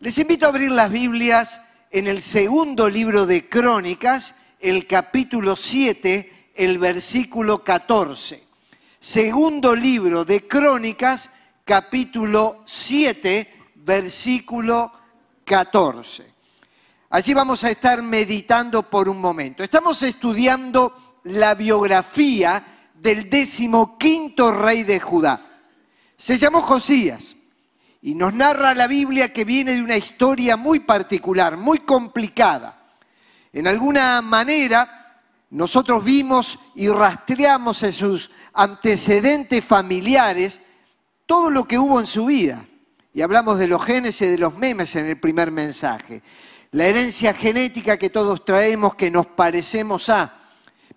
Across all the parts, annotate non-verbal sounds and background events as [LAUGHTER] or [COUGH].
Les invito a abrir las Biblias en el segundo libro de Crónicas, el capítulo 7, el versículo 14. Segundo libro de Crónicas, capítulo 7, versículo 14. Allí vamos a estar meditando por un momento. Estamos estudiando la biografía del decimoquinto rey de Judá. Se llamó Josías y nos narra la Biblia que viene de una historia muy particular, muy complicada. En alguna manera, nosotros vimos y rastreamos en sus antecedentes familiares todo lo que hubo en su vida. Y hablamos de los genes y de los memes en el primer mensaje. La herencia genética que todos traemos, que nos parecemos a,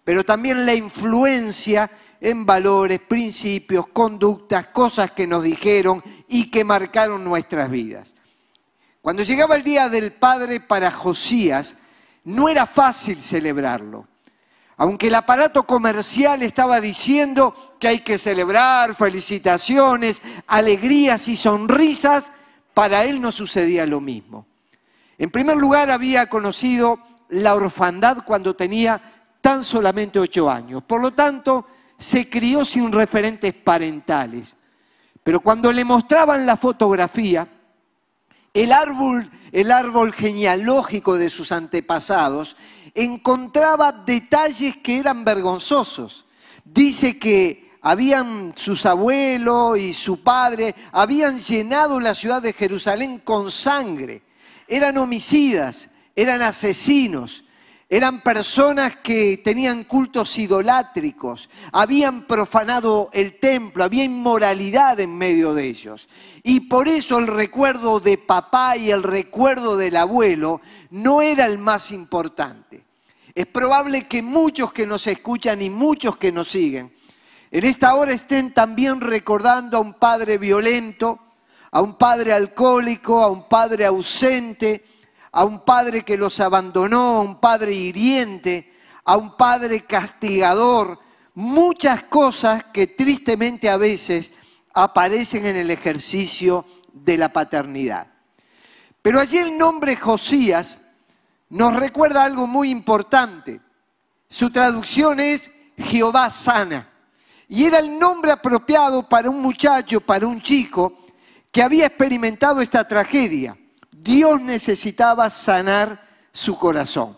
pero también la influencia en valores, principios, conductas, cosas que nos dijeron y que marcaron nuestras vidas. Cuando llegaba el Día del Padre para Josías, no era fácil celebrarlo. Aunque el aparato comercial estaba diciendo que hay que celebrar, felicitaciones, alegrías y sonrisas, para él no sucedía lo mismo. En primer lugar, había conocido la orfandad cuando tenía tan solamente ocho años. Por lo tanto, se crió sin referentes parentales. Pero cuando le mostraban la fotografía, el árbol, el árbol genealógico de sus antepasados, encontraba detalles que eran vergonzosos. Dice que habían sus abuelos y su padre, habían llenado la ciudad de Jerusalén con sangre. Eran homicidas, eran asesinos, eran personas que tenían cultos idolátricos, habían profanado el templo, había inmoralidad en medio de ellos. Y por eso el recuerdo de papá y el recuerdo del abuelo no era el más importante. Es probable que muchos que nos escuchan y muchos que nos siguen en esta hora estén también recordando a un padre violento, a un padre alcohólico, a un padre ausente, a un padre que los abandonó, a un padre hiriente, a un padre castigador, muchas cosas que tristemente a veces aparecen en el ejercicio de la paternidad. Pero allí el nombre Josías nos recuerda algo muy importante. Su traducción es Jehová sana. Y era el nombre apropiado para un muchacho, para un chico que había experimentado esta tragedia. Dios necesitaba sanar su corazón.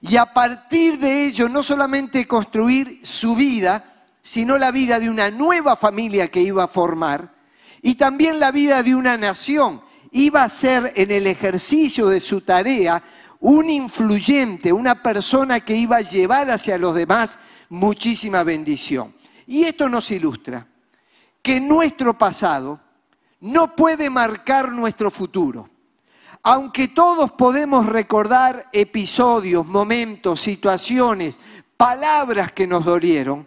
Y a partir de ello, no solamente construir su vida, sino la vida de una nueva familia que iba a formar y también la vida de una nación. Iba a ser en el ejercicio de su tarea un influyente, una persona que iba a llevar hacia los demás muchísima bendición. Y esto nos ilustra que nuestro pasado no puede marcar nuestro futuro. Aunque todos podemos recordar episodios, momentos, situaciones, palabras que nos dolieron,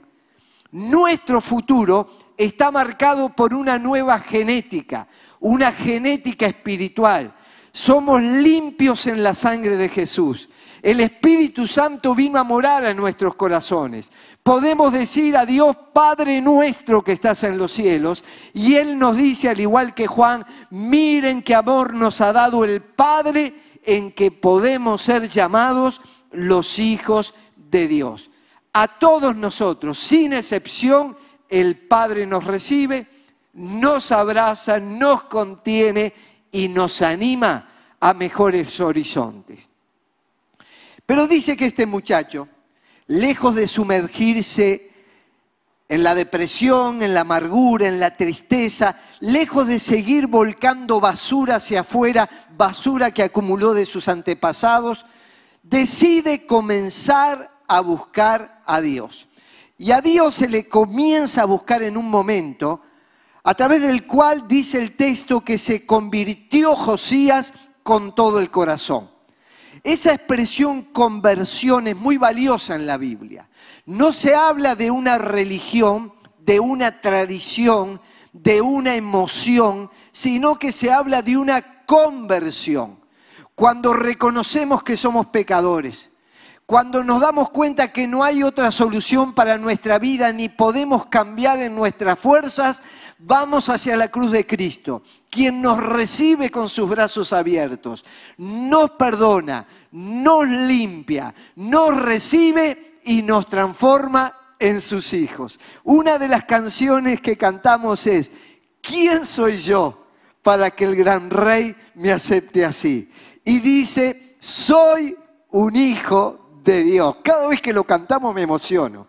nuestro futuro está marcado por una nueva genética, una genética espiritual. Somos limpios en la sangre de Jesús. El Espíritu Santo vino a morar en nuestros corazones. Podemos decir a Dios, Padre nuestro que estás en los cielos, y Él nos dice, al igual que Juan, miren qué amor nos ha dado el Padre en que podemos ser llamados los hijos de Dios. A todos nosotros, sin excepción, el Padre nos recibe, nos abraza, nos contiene y nos anima a mejores horizontes. Pero dice que este muchacho, lejos de sumergirse en la depresión, en la amargura, en la tristeza, lejos de seguir volcando basura hacia afuera, basura que acumuló de sus antepasados, decide comenzar a buscar a Dios. Y a Dios se le comienza a buscar en un momento, a través del cual dice el texto que se convirtió Josías con todo el corazón. Esa expresión conversión es muy valiosa en la Biblia. No se habla de una religión, de una tradición, de una emoción, sino que se habla de una conversión. Cuando reconocemos que somos pecadores, Cuando nos damos cuenta que no hay otra solución para nuestra vida ni podemos cambiar en nuestras fuerzas, vamos hacia la cruz de Cristo, quien nos recibe con sus brazos abiertos, nos perdona, nos limpia, nos recibe y nos transforma en sus hijos. Una de las canciones que cantamos es, ¿quién soy yo para que el gran rey me acepte así? Y dice, soy un hijo de Dios. Cada vez que lo cantamos me emociono,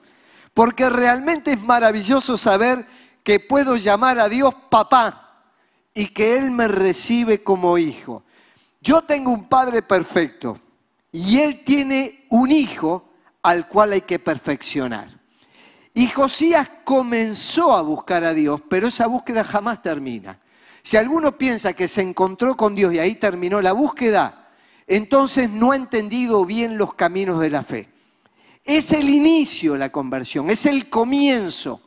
porque realmente es maravilloso saber que puedo llamar a Dios papá y que Él me recibe como hijo. Yo tengo un padre perfecto y Él tiene un hijo al cual hay que perfeccionar. Y Josías comenzó a buscar a Dios, pero esa búsqueda jamás termina. Si alguno piensa que se encontró con Dios y ahí terminó la búsqueda, entonces no ha entendido bien los caminos de la fe. Es el inicio la conversión, es el comienzo,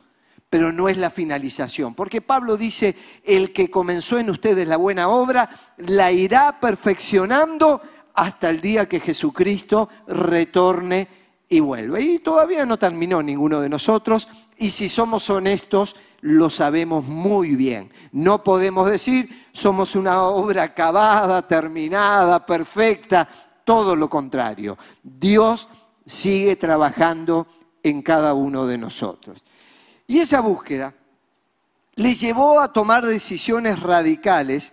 pero no es la finalización. Porque Pablo dice, el que comenzó en ustedes la buena obra, la irá perfeccionando hasta el día que Jesucristo retorne y vuelve. Y todavía no terminó ninguno de nosotros y si somos honestos lo sabemos muy bien. No podemos decir somos una obra acabada, terminada, perfecta, todo lo contrario. Dios sigue trabajando en cada uno de nosotros. Y esa búsqueda le llevó a tomar decisiones radicales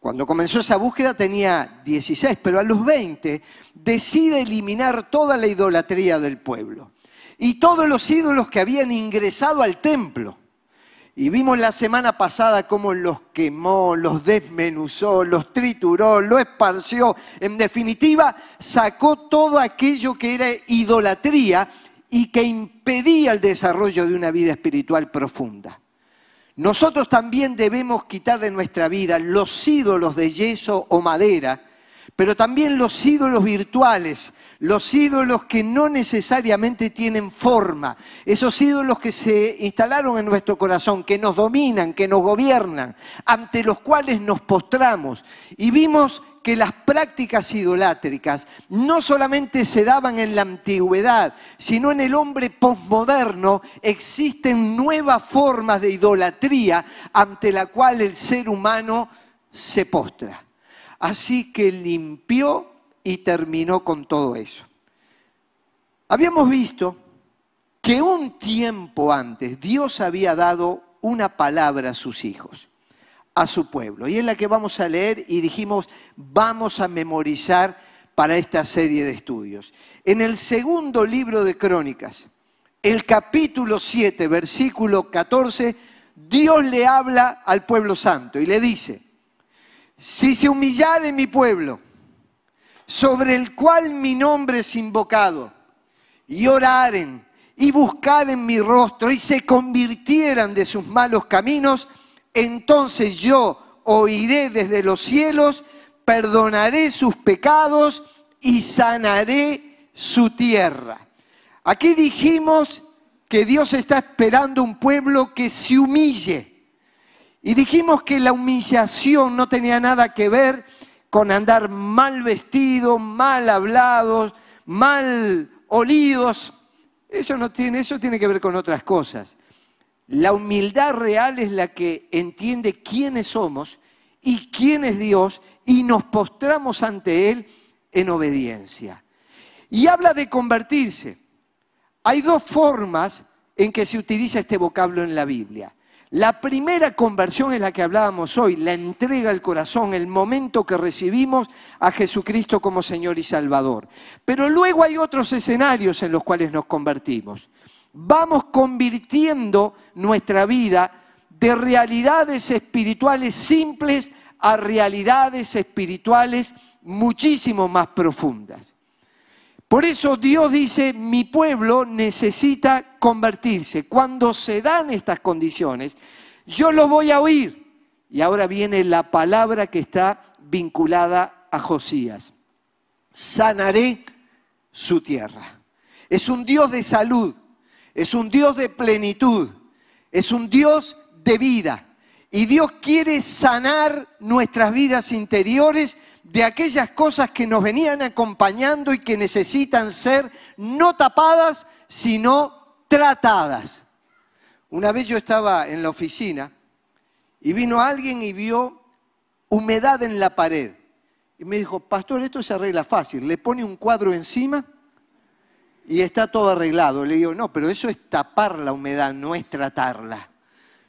cuando comenzó esa búsqueda tenía 16, pero a los 20 decide eliminar toda la idolatría del pueblo y todos los ídolos que habían ingresado al templo. Y vimos la semana pasada cómo los quemó, los desmenuzó, los trituró, los esparció. En definitiva, sacó todo aquello que era idolatría y que impedía el desarrollo de una vida espiritual profunda. Nosotros también debemos quitar de nuestra vida los ídolos de yeso o madera, pero también los ídolos virtuales, los ídolos que no necesariamente tienen forma, esos ídolos que se instalaron en nuestro corazón, que nos dominan, que nos gobiernan, ante los cuales nos postramos. Y vimos que las prácticas idolátricas no solamente se daban en la antigüedad, sino en el hombre posmoderno existen nuevas formas de idolatría ante la cual el ser humano se postra. Así que limpió y terminó con todo eso. Habíamos visto que un tiempo antes Dios había dado una palabra a sus hijos a su pueblo. Y es la que vamos a leer y dijimos, vamos a memorizar para esta serie de estudios. En el segundo libro de Crónicas, el capítulo 7, versículo 14, Dios le habla al pueblo santo y le dice, si se humillare mi pueblo, sobre el cual mi nombre es invocado, y oraren y buscaren mi rostro y se convirtieran de sus malos caminos, entonces yo oiré desde los cielos, perdonaré sus pecados y sanaré su tierra. Aquí dijimos que Dios está esperando un pueblo que se humille. Y dijimos que la humillación no tenía nada que ver con andar mal vestidos, mal hablados, mal olidos. Eso no tiene, eso tiene que ver con otras cosas. La humildad real es la que entiende quiénes somos y quién es Dios y nos postramos ante Él en obediencia. Y habla de convertirse. Hay dos formas en que se utiliza este vocablo en la Biblia. La primera conversión es la que hablábamos hoy, la entrega al corazón, el momento que recibimos a Jesucristo como Señor y Salvador. Pero luego hay otros escenarios en los cuales nos convertimos vamos convirtiendo nuestra vida de realidades espirituales simples a realidades espirituales muchísimo más profundas. Por eso Dios dice, mi pueblo necesita convertirse. Cuando se dan estas condiciones, yo lo voy a oír. Y ahora viene la palabra que está vinculada a Josías. Sanaré su tierra. Es un Dios de salud es un Dios de plenitud, es un Dios de vida. Y Dios quiere sanar nuestras vidas interiores de aquellas cosas que nos venían acompañando y que necesitan ser no tapadas, sino tratadas. Una vez yo estaba en la oficina y vino alguien y vio humedad en la pared. Y me dijo, pastor, esto se arregla fácil. Le pone un cuadro encima y está todo arreglado. Le digo, no, pero eso es tapar la humedad, no es tratarla.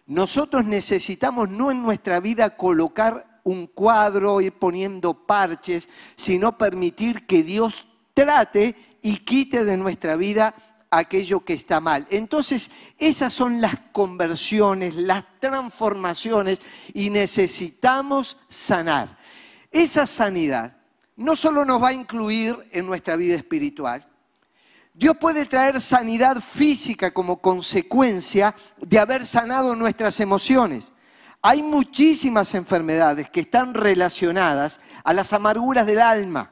Nosotros necesitamos no en nuestra vida colocar un cuadro, ir poniendo parches, sino permitir que Dios trate y quite de nuestra vida aquello que está mal. Entonces, esas son las conversiones, las transformaciones y necesitamos sanar. Esa sanidad no solo nos va a incluir en nuestra vida espiritual, Dios puede traer sanidad física como consecuencia de haber sanado nuestras emociones. Hay muchísimas enfermedades que están relacionadas a las amarguras del alma,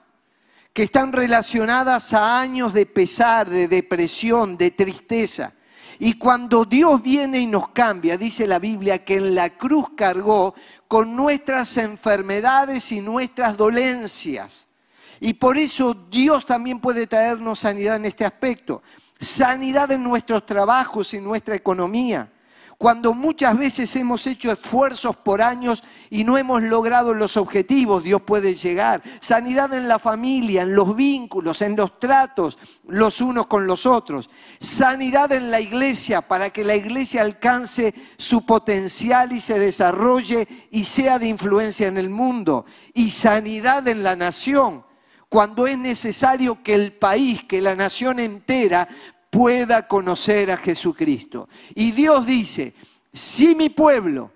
que están relacionadas a años de pesar, de depresión, de tristeza. Y cuando Dios viene y nos cambia, dice la Biblia que en la cruz cargó con nuestras enfermedades y nuestras dolencias. Y por eso Dios también puede traernos sanidad en este aspecto. Sanidad en nuestros trabajos y nuestra economía. Cuando muchas veces hemos hecho esfuerzos por años y no hemos logrado los objetivos, Dios puede llegar. Sanidad en la familia, en los vínculos, en los tratos los unos con los otros. Sanidad en la iglesia para que la iglesia alcance su potencial y se desarrolle y sea de influencia en el mundo. Y sanidad en la nación cuando es necesario que el país, que la nación entera pueda conocer a Jesucristo. Y Dios dice, si mi pueblo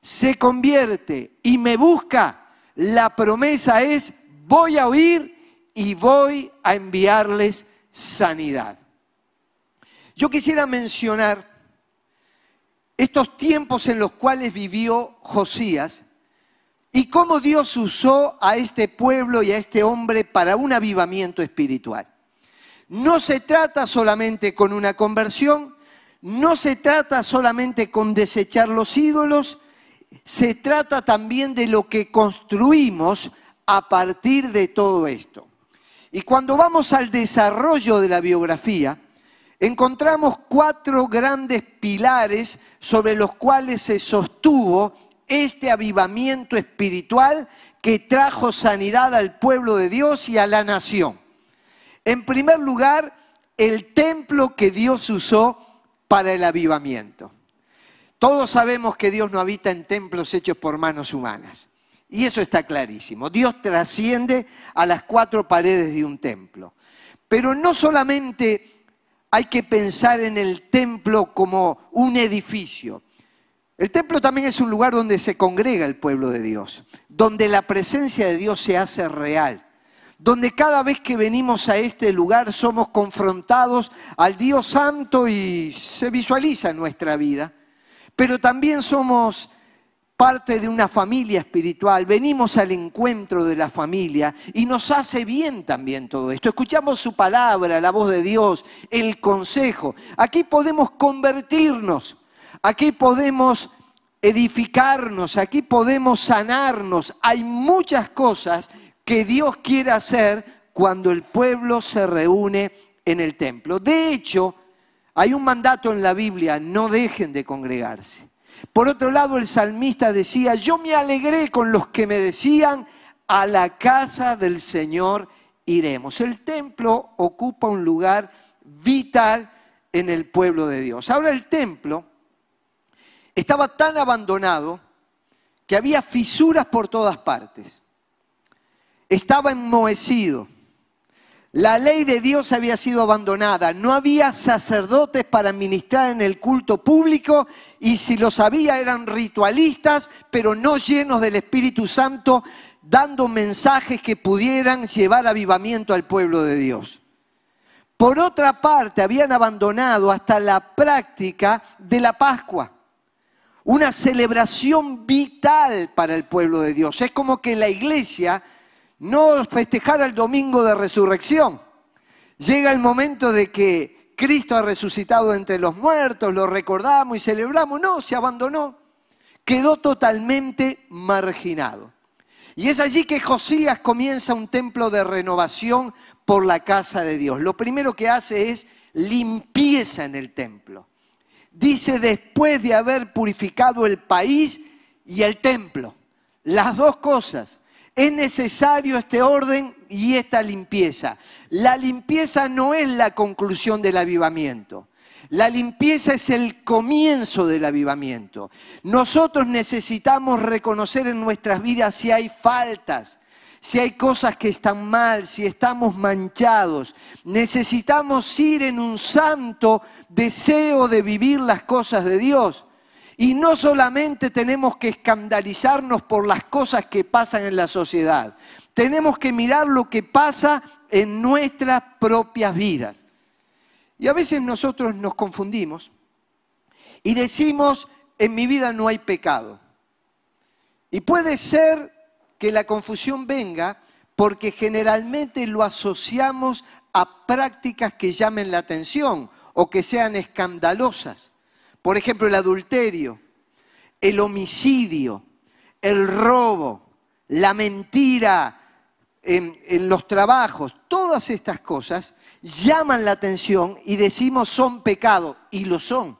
se convierte y me busca, la promesa es, voy a oír y voy a enviarles sanidad. Yo quisiera mencionar estos tiempos en los cuales vivió Josías y cómo Dios usó a este pueblo y a este hombre para un avivamiento espiritual. No se trata solamente con una conversión, no se trata solamente con desechar los ídolos, se trata también de lo que construimos a partir de todo esto. Y cuando vamos al desarrollo de la biografía, encontramos cuatro grandes pilares sobre los cuales se sostuvo este avivamiento espiritual que trajo sanidad al pueblo de Dios y a la nación. En primer lugar, el templo que Dios usó para el avivamiento. Todos sabemos que Dios no habita en templos hechos por manos humanas. Y eso está clarísimo. Dios trasciende a las cuatro paredes de un templo. Pero no solamente hay que pensar en el templo como un edificio. El templo también es un lugar donde se congrega el pueblo de Dios, donde la presencia de Dios se hace real, donde cada vez que venimos a este lugar somos confrontados al Dios Santo y se visualiza en nuestra vida, pero también somos parte de una familia espiritual, venimos al encuentro de la familia y nos hace bien también todo esto. Escuchamos su palabra, la voz de Dios, el consejo. Aquí podemos convertirnos Aquí podemos edificarnos, aquí podemos sanarnos. Hay muchas cosas que Dios quiere hacer cuando el pueblo se reúne en el templo. De hecho, hay un mandato en la Biblia, no dejen de congregarse. Por otro lado, el salmista decía, yo me alegré con los que me decían, a la casa del Señor iremos. El templo ocupa un lugar vital en el pueblo de Dios. Ahora el templo estaba tan abandonado que había fisuras por todas partes. Estaba enmohecido. La ley de Dios había sido abandonada. No había sacerdotes para ministrar en el culto público y si los había eran ritualistas, pero no llenos del Espíritu Santo, dando mensajes que pudieran llevar avivamiento al pueblo de Dios. Por otra parte, habían abandonado hasta la práctica de la Pascua una celebración vital para el pueblo de Dios. Es como que la iglesia no festejara el domingo de resurrección. Llega el momento de que Cristo ha resucitado entre los muertos, lo recordamos y celebramos. No, se abandonó. Quedó totalmente marginado. Y es allí que Josías comienza un templo de renovación por la casa de Dios. Lo primero que hace es limpieza en el templo. Dice después de haber purificado el país y el templo. Las dos cosas. Es necesario este orden y esta limpieza. La limpieza no es la conclusión del avivamiento. La limpieza es el comienzo del avivamiento. Nosotros necesitamos reconocer en nuestras vidas si hay faltas, si hay cosas que están mal, si estamos manchados. Necesitamos ir en un santo deseo de vivir las cosas de Dios. Y no solamente tenemos que escandalizarnos por las cosas que pasan en la sociedad, tenemos que mirar lo que pasa en nuestras propias vidas. Y a veces nosotros nos confundimos y decimos, en mi vida no hay pecado. Y puede ser que la confusión venga porque generalmente lo asociamos a prácticas que llamen la atención o que sean escandalosas. Por ejemplo, el adulterio, el homicidio, el robo, la mentira en, los trabajos, todas estas cosas llaman la atención y decimos son pecado, y lo son.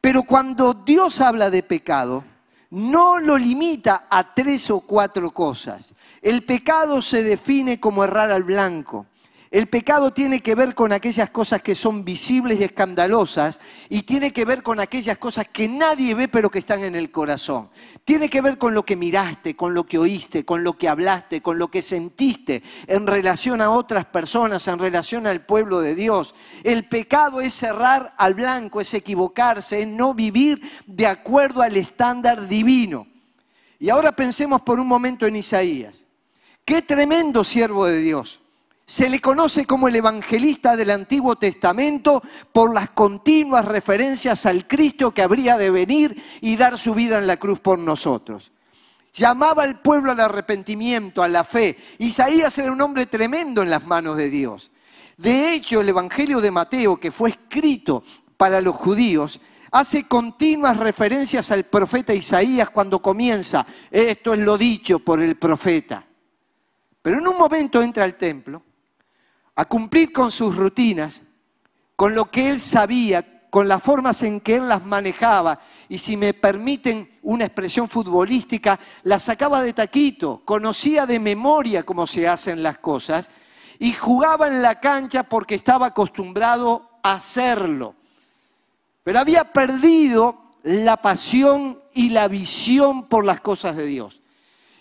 Pero cuando Dios habla de pecado, no lo limita a tres o cuatro cosas. El pecado se define como errar al blanco. El pecado tiene que ver con aquellas cosas que son visibles y escandalosas y tiene que ver con aquellas cosas que nadie ve pero que están en el corazón. Tiene que ver con lo que miraste, con lo que oíste, con lo que hablaste, con lo que sentiste en relación a otras personas, en relación al pueblo de Dios. El pecado es cerrar al blanco, es equivocarse, es no vivir de acuerdo al estándar divino. Y ahora pensemos por un momento en Isaías. Qué tremendo siervo de Dios se le conoce como el evangelista del Antiguo Testamento por las continuas referencias al Cristo que habría de venir y dar su vida en la cruz por nosotros. Llamaba al pueblo al arrepentimiento, a la fe. Isaías era un hombre tremendo en las manos de Dios. De hecho, el Evangelio de Mateo, que fue escrito para los judíos, hace continuas referencias al profeta Isaías cuando comienza, esto es lo dicho por el profeta. Pero en un momento entra al templo a cumplir con sus rutinas, con lo que él sabía, con las formas en que él las manejaba, y si me permiten una expresión futbolística, las sacaba de taquito, conocía de memoria cómo se hacen las cosas, y jugaba en la cancha porque estaba acostumbrado a hacerlo. Pero había perdido la pasión y la visión por las cosas de Dios.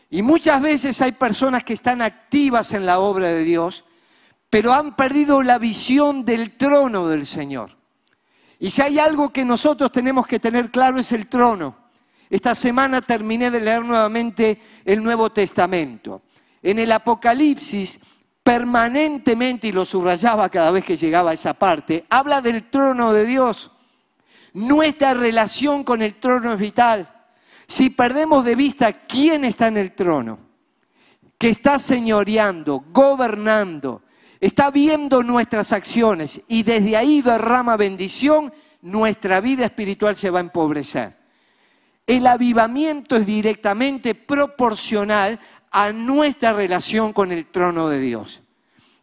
Y muchas veces hay personas que están activas en la obra de Dios, pero han perdido la visión del trono del Señor. Y si hay algo que nosotros tenemos que tener claro es el trono. Esta semana terminé de leer nuevamente el Nuevo Testamento. En el Apocalipsis, permanentemente, y lo subrayaba cada vez que llegaba a esa parte, habla del trono de Dios. Nuestra relación con el trono es vital. Si perdemos de vista quién está en el trono, que está señoreando, gobernando, está viendo nuestras acciones y desde ahí derrama bendición, nuestra vida espiritual se va a empobrecer. El avivamiento es directamente proporcional a nuestra relación con el trono de Dios.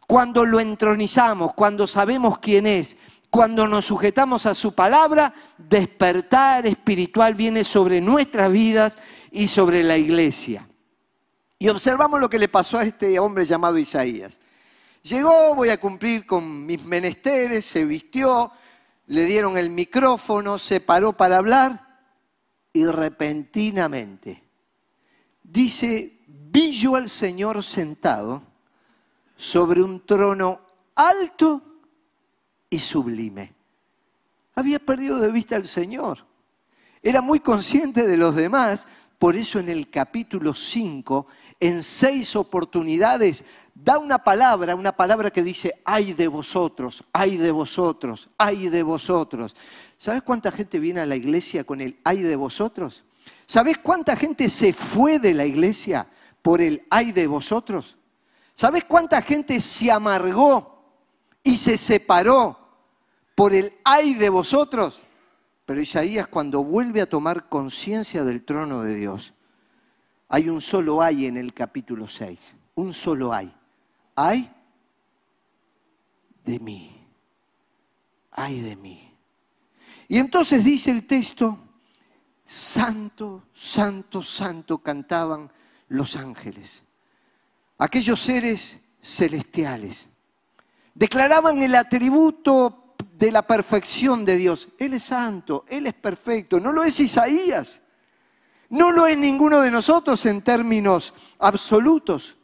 Cuando lo entronizamos, cuando sabemos quién es, cuando nos sujetamos a su palabra, despertar espiritual viene sobre nuestras vidas y sobre la iglesia. Y observamos lo que le pasó a este hombre llamado Isaías. Llegó, voy a cumplir con mis menesteres, se vistió, le dieron el micrófono, se paró para hablar y repentinamente dice, vi yo al Señor sentado sobre un trono alto y sublime. Había perdido de vista al Señor. Era muy consciente de los demás, por eso en el capítulo 5, en seis oportunidades, da una palabra, una palabra que dice, ay de vosotros, ay de vosotros, ay de vosotros. ¿Sabes cuánta gente viene a la iglesia con el ay de vosotros? ¿Sabes cuánta gente se fue de la iglesia por el ay de vosotros? ¿Sabes cuánta gente se amargó y se separó por el ay de vosotros? Pero Isaías cuando vuelve a tomar conciencia del trono de Dios, hay un solo hay en el capítulo 6. Un solo hay. Hay de mí. Hay de mí. Y entonces dice el texto, santo, santo, santo cantaban los ángeles. Aquellos seres celestiales. Declaraban el atributo de la perfección de Dios. Él es santo, Él es perfecto. No lo es Isaías. No lo es ninguno de nosotros en términos absolutos.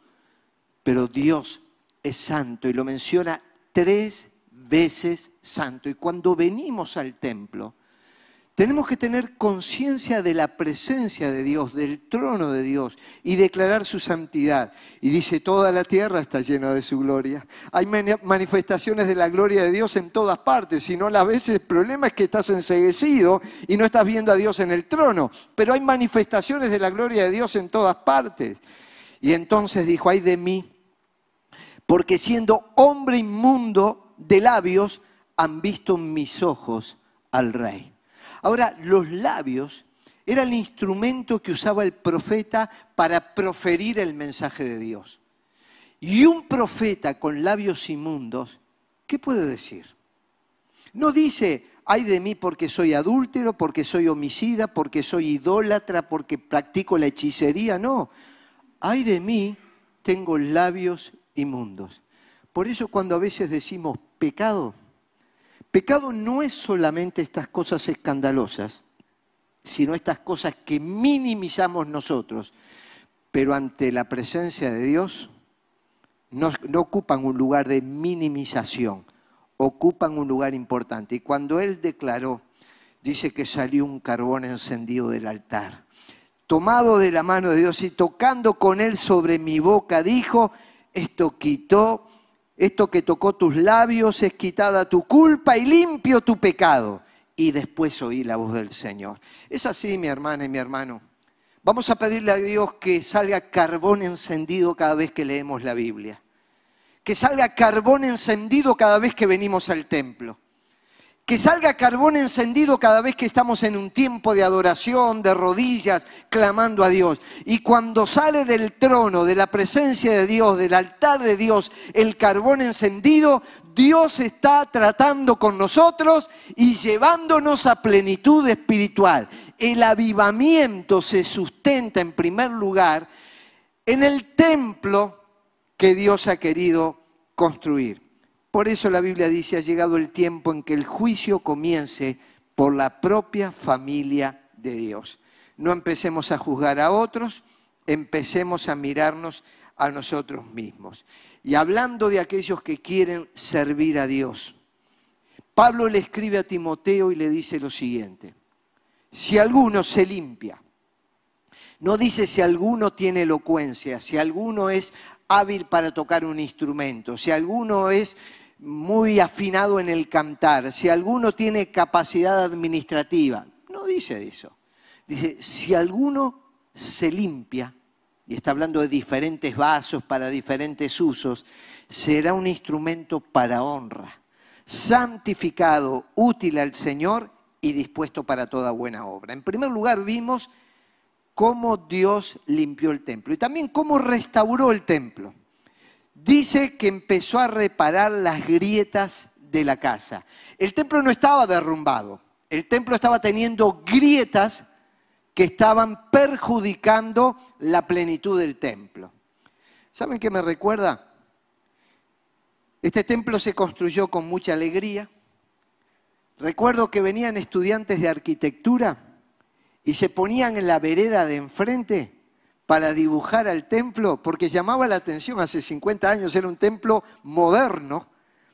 Pero Dios es santo y lo menciona tres veces santo. Y cuando venimos al templo, tenemos que tener conciencia de la presencia de Dios, del trono de Dios y declarar su santidad. Y dice, toda la tierra está llena de su gloria. Hay manifestaciones de la gloria de Dios en todas partes. Si no las ves, el problema es que estás enseguecido y no estás viendo a Dios en el trono. Pero hay manifestaciones de la gloria de Dios en todas partes. Y entonces dijo, ay de mí, porque siendo hombre inmundo de labios, han visto mis ojos al rey. Ahora, los labios eran el instrumento que usaba el profeta para proferir el mensaje de Dios. Y un profeta con labios inmundos, ¿qué puede decir? No dice, ay de mí porque soy adúltero, porque soy homicida, porque soy idólatra, porque practico la hechicería, no. Ay de mí, tengo labios inmundos. Por eso cuando a veces decimos pecado, Pecado no es solamente estas cosas escandalosas, sino estas cosas que minimizamos nosotros, pero ante la presencia de Dios no, ocupan un lugar de minimización, ocupan un lugar importante. Y cuando Él declaró, dice que salió un carbón encendido del altar, tomado de la mano de Dios y tocando con Él sobre mi boca, dijo, esto quitó esto que tocó tus labios es quitada tu culpa y limpio tu pecado. Y después oí la voz del Señor. Es así, mi hermana y mi hermano. Vamos a pedirle a Dios que salga carbón encendido cada vez que leemos la Biblia. Que salga carbón encendido cada vez que venimos al templo que salga carbón encendido cada vez que estamos en un tiempo de adoración, de rodillas, clamando a Dios. Y cuando sale del trono, de la presencia de Dios, del altar de Dios, el carbón encendido, Dios está tratando con nosotros y llevándonos a plenitud espiritual. El avivamiento se sustenta en primer lugar en el templo que Dios ha querido construir. Por eso la Biblia dice, ha llegado el tiempo en que el juicio comience por la propia familia de Dios. No empecemos a juzgar a otros, empecemos a mirarnos a nosotros mismos. Y hablando de aquellos que quieren servir a Dios, Pablo le escribe a Timoteo y le dice lo siguiente, si alguno se limpia, no dice si alguno tiene elocuencia, si alguno es hábil para tocar un instrumento, si alguno es muy afinado en el cantar, si alguno tiene capacidad administrativa. No dice eso. Dice, si alguno se limpia, y está hablando de diferentes vasos para diferentes usos, será un instrumento para honra, santificado, útil al Señor y dispuesto para toda buena obra. En primer lugar, vimos cómo Dios limpió el templo y también cómo restauró el templo dice que empezó a reparar las grietas de la casa. El templo no estaba derrumbado, el templo estaba teniendo grietas que estaban perjudicando la plenitud del templo. ¿Saben qué me recuerda? Este templo se construyó con mucha alegría. Recuerdo que venían estudiantes de arquitectura y se ponían en la vereda de enfrente para dibujar al templo, porque llamaba la atención, hace 50 años era un templo moderno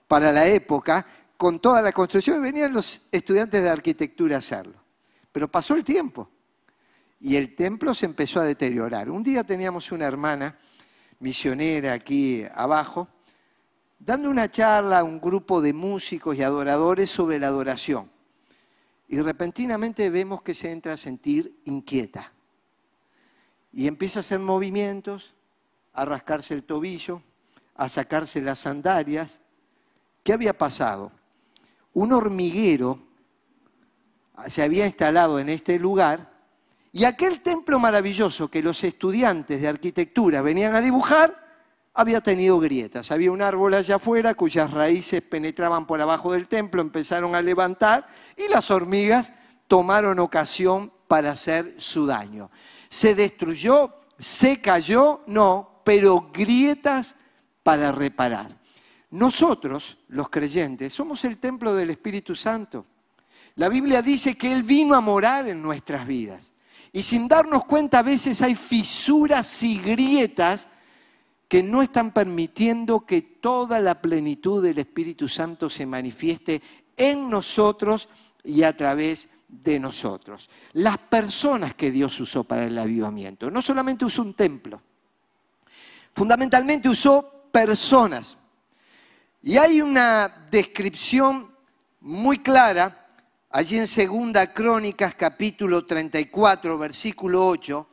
para la época, con toda la construcción, y venían los estudiantes de arquitectura a hacerlo. Pero pasó el tiempo y el templo se empezó a deteriorar. Un día teníamos una hermana misionera aquí abajo, dando una charla a un grupo de músicos y adoradores sobre la adoración. Y repentinamente vemos que se entra a sentir inquieta y empieza a hacer movimientos, a rascarse el tobillo, a sacarse las sandalias. ¿Qué había pasado? Un hormiguero se había instalado en este lugar Y aquel templo maravilloso que los estudiantes de arquitectura venían a dibujar, había tenido grietas. Había un árbol allá afuera cuyas raíces penetraban por abajo del templo, empezaron a levantar y las hormigas tomaron ocasión para hacer su daño. ¿Se destruyó? ¿Se cayó? No, pero grietas para reparar. Nosotros, los creyentes, somos el templo del Espíritu Santo. La Biblia dice que Él vino a morar en nuestras vidas. Y sin darnos cuenta a veces hay fisuras y grietas que no están permitiendo que toda la plenitud del Espíritu Santo se manifieste en nosotros y a través de nosotros. Las personas que Dios usó para el avivamiento, no solamente usó un templo, fundamentalmente usó personas. Y hay una descripción muy clara allí en Segunda Crónicas capítulo 34 versículo 8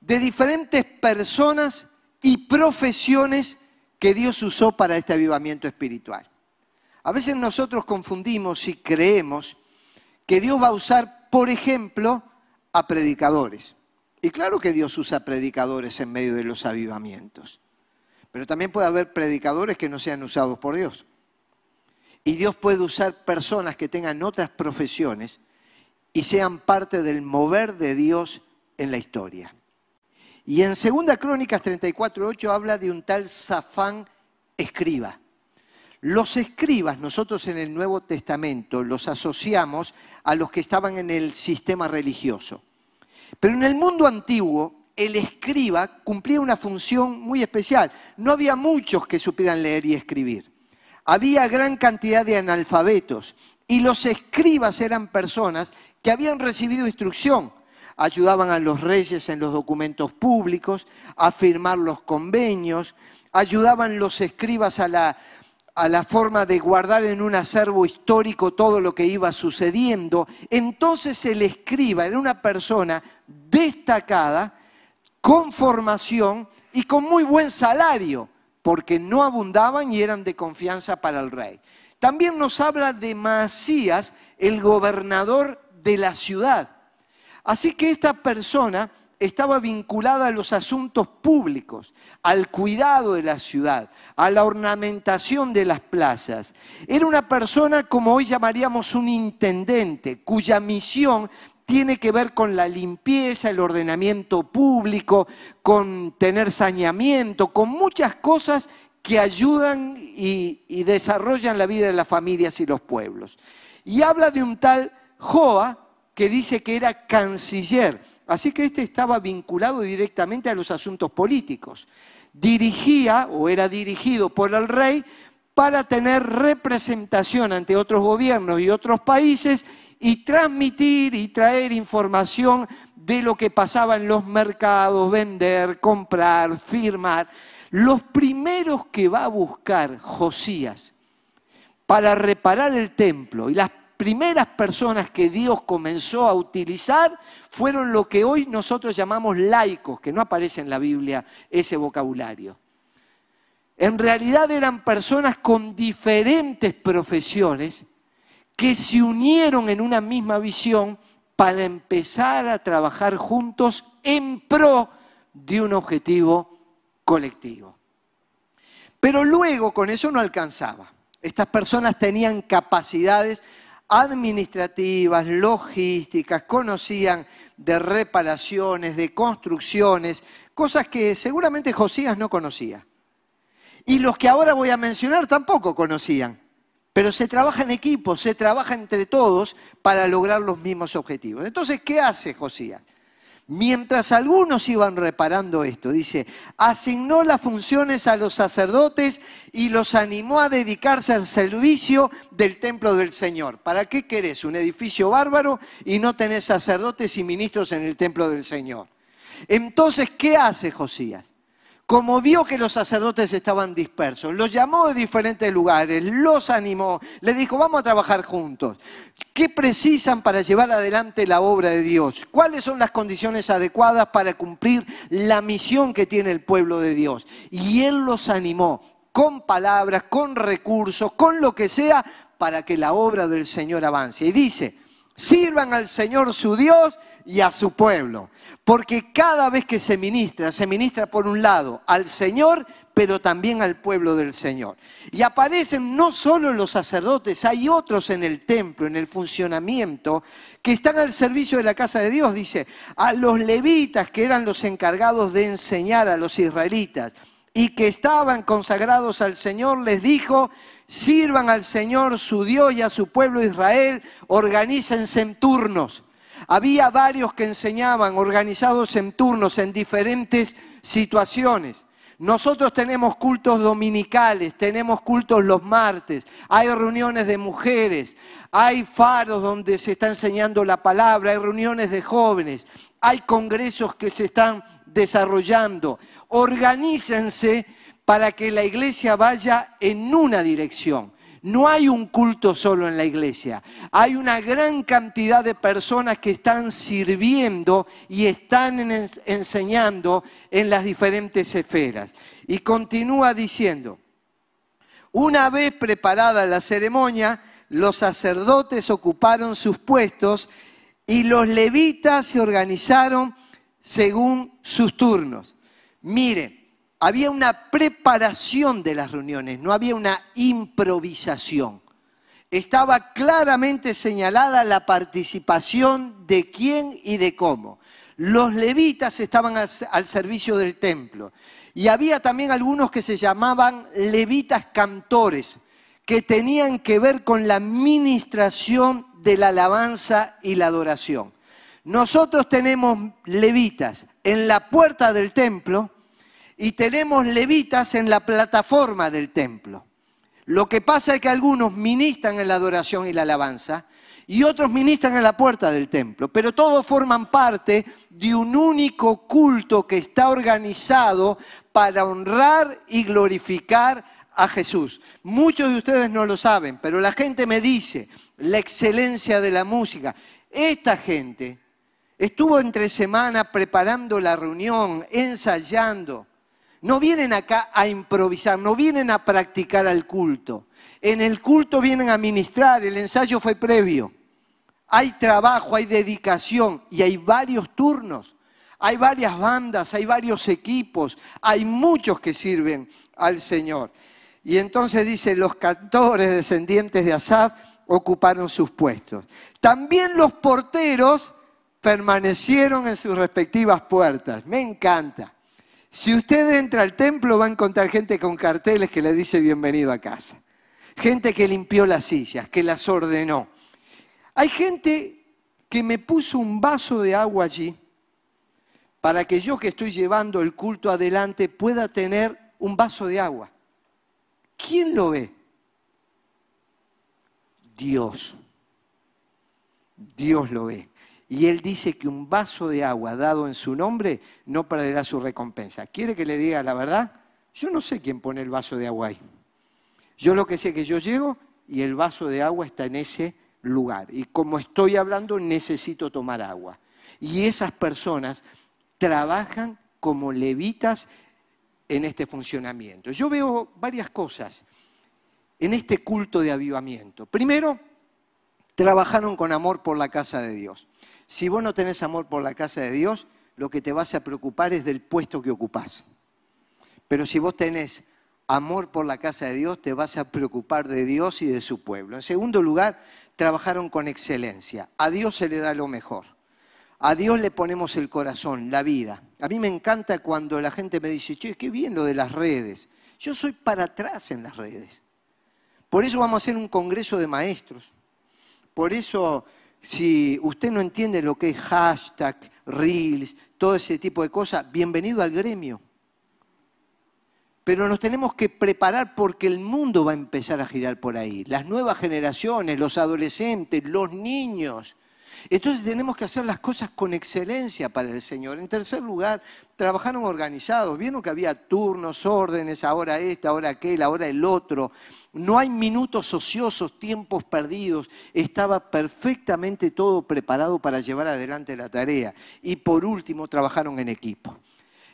de diferentes personas y profesiones que Dios usó para este avivamiento espiritual. A veces nosotros confundimos y creemos que Dios va a usar, por ejemplo, a predicadores. Y claro que Dios usa predicadores en medio de los avivamientos. Pero también puede haber predicadores que no sean usados por Dios. Y Dios puede usar personas que tengan otras profesiones y sean parte del mover de Dios en la historia. Y en 2 Crónicas 34.8 habla de un tal Safán escriba. Los escribas, nosotros en el Nuevo Testamento los asociamos a los que estaban en el sistema religioso. Pero en el mundo antiguo, el escriba cumplía una función muy especial. No había muchos que supieran leer y escribir. Había gran cantidad de analfabetos y los escribas eran personas que habían recibido instrucción ayudaban a los reyes en los documentos públicos, a firmar los convenios, ayudaban los escribas a la, a la forma de guardar en un acervo histórico todo lo que iba sucediendo. Entonces el escriba era una persona destacada, con formación y con muy buen salario, porque no abundaban y eran de confianza para el rey. También nos habla de Masías, el gobernador de la ciudad. Así que esta persona estaba vinculada a los asuntos públicos, al cuidado de la ciudad, a la ornamentación de las plazas. Era una persona, como hoy llamaríamos un intendente, cuya misión tiene que ver con la limpieza, el ordenamiento público, con tener saneamiento, con muchas cosas que ayudan y, y desarrollan la vida de las familias y los pueblos. Y habla de un tal Joa, que dice que era canciller. Así que este estaba vinculado directamente a los asuntos políticos. Dirigía o era dirigido por el rey para tener representación ante otros gobiernos y otros países y transmitir y traer información de lo que pasaba en los mercados, vender, comprar, firmar. Los primeros que va a buscar Josías para reparar el templo y las primeras personas que Dios comenzó a utilizar fueron lo que hoy nosotros llamamos laicos, que no aparece en la Biblia ese vocabulario. En realidad eran personas con diferentes profesiones que se unieron en una misma visión para empezar a trabajar juntos en pro de un objetivo colectivo. Pero luego con eso no alcanzaba. Estas personas tenían capacidades administrativas, logísticas, conocían de reparaciones, de construcciones, cosas que seguramente Josías no conocía. Y los que ahora voy a mencionar tampoco conocían. Pero se trabaja en equipo, se trabaja entre todos para lograr los mismos objetivos. Entonces, ¿qué hace Josías? Mientras algunos iban reparando esto, dice, asignó las funciones a los sacerdotes y los animó a dedicarse al servicio del templo del Señor. ¿Para qué querés un edificio bárbaro y no tenés sacerdotes y ministros en el templo del Señor? Entonces, ¿qué hace Josías? Como vio que los sacerdotes estaban dispersos, los llamó de diferentes lugares, los animó, le dijo, vamos a trabajar juntos. ¿Qué precisan para llevar adelante la obra de Dios? ¿Cuáles son las condiciones adecuadas para cumplir la misión que tiene el pueblo de Dios? Y él los animó con palabras, con recursos, con lo que sea, para que la obra del Señor avance. Y dice, Sirvan al Señor su Dios y a su pueblo. Porque cada vez que se ministra, se ministra por un lado al Señor, pero también al pueblo del Señor. Y aparecen no solo los sacerdotes, hay otros en el templo, en el funcionamiento, que están al servicio de la casa de Dios. Dice, a los levitas que eran los encargados de enseñar a los israelitas y que estaban consagrados al Señor, les dijo, sirvan al Señor su Dios y a su pueblo Israel, organícense en turnos había varios que enseñaban organizados en turnos en diferentes situaciones. Nosotros tenemos cultos dominicales, tenemos cultos los martes, hay reuniones de mujeres, hay faros donde se está enseñando la palabra, hay reuniones de jóvenes, hay congresos que se están desarrollando. Organícense para que la iglesia vaya en una dirección. No hay un culto solo en la iglesia, hay una gran cantidad de personas que están sirviendo y están enseñando en las diferentes esferas. Y continúa diciendo, una vez preparada la ceremonia, los sacerdotes ocuparon sus puestos y los levitas se organizaron según sus turnos. Miren, había una preparación de las reuniones, no había una improvisación. Estaba claramente señalada la participación de quién y de cómo. Los levitas estaban al, servicio del templo y había también algunos que se llamaban levitas cantores, que tenían que ver con la ministración de la alabanza y la adoración. Nosotros tenemos levitas en la puerta del templo, y tenemos levitas en la plataforma del templo. Lo que pasa es que algunos ministran en la adoración y la alabanza y otros ministran en la puerta del templo, pero todos forman parte de un único culto que está organizado para honrar y glorificar a Jesús. Muchos de ustedes no lo saben, pero la gente me dice la excelencia de la música. Esta gente estuvo entre semana preparando la reunión, ensayando no vienen acá a improvisar, no vienen a practicar al culto. En el culto vienen a ministrar, el ensayo fue previo. Hay trabajo, hay dedicación y hay varios turnos. Hay varias bandas, hay varios equipos, hay muchos que sirven al Señor. Y entonces dice, los cantores descendientes de Asaf ocuparon sus puestos. También los porteros permanecieron en sus respectivas puertas. Me encanta. Si usted entra al templo va a encontrar gente con carteles que le dice bienvenido a casa. Gente que limpió las sillas, que las ordenó. Hay gente que me puso un vaso de agua allí para que yo que estoy llevando el culto adelante pueda tener un vaso de agua. ¿Quién lo ve? Dios. Dios lo ve. Y él dice que un vaso de agua dado en su nombre no perderá su recompensa. ¿Quiere que le diga la verdad? Yo no sé quién pone el vaso de agua ahí. Yo lo que sé es que yo llego y el vaso de agua está en ese lugar. Y como estoy hablando, necesito tomar agua. Y esas personas trabajan como levitas en este funcionamiento. Yo veo varias cosas en este culto de avivamiento. Primero, trabajaron con amor por la casa de Dios. Si vos no tenés amor por la casa de Dios, lo que te vas a preocupar es del puesto que ocupás. Pero si vos tenés amor por la casa de Dios, te vas a preocupar de Dios y de su pueblo. En segundo lugar, trabajaron con excelencia. A Dios se le da lo mejor. A Dios le ponemos el corazón, la vida. A mí me encanta cuando la gente me dice, che, qué bien lo de las redes. Yo soy para atrás en las redes. Por eso vamos a hacer un congreso de maestros. Por eso si usted no entiende lo que es hashtag, reels, todo ese tipo de cosas, bienvenido al gremio. Pero nos tenemos que preparar porque el mundo va a empezar a girar por ahí. Las nuevas generaciones, los adolescentes, los niños. Entonces tenemos que hacer las cosas con excelencia para el Señor. En tercer lugar, trabajaron organizados. Vieron que había turnos, órdenes, ahora este, ahora aquel, ahora el otro. No hay minutos ociosos, tiempos perdidos. Estaba perfectamente todo preparado para llevar adelante la tarea. Y por último, trabajaron en equipo.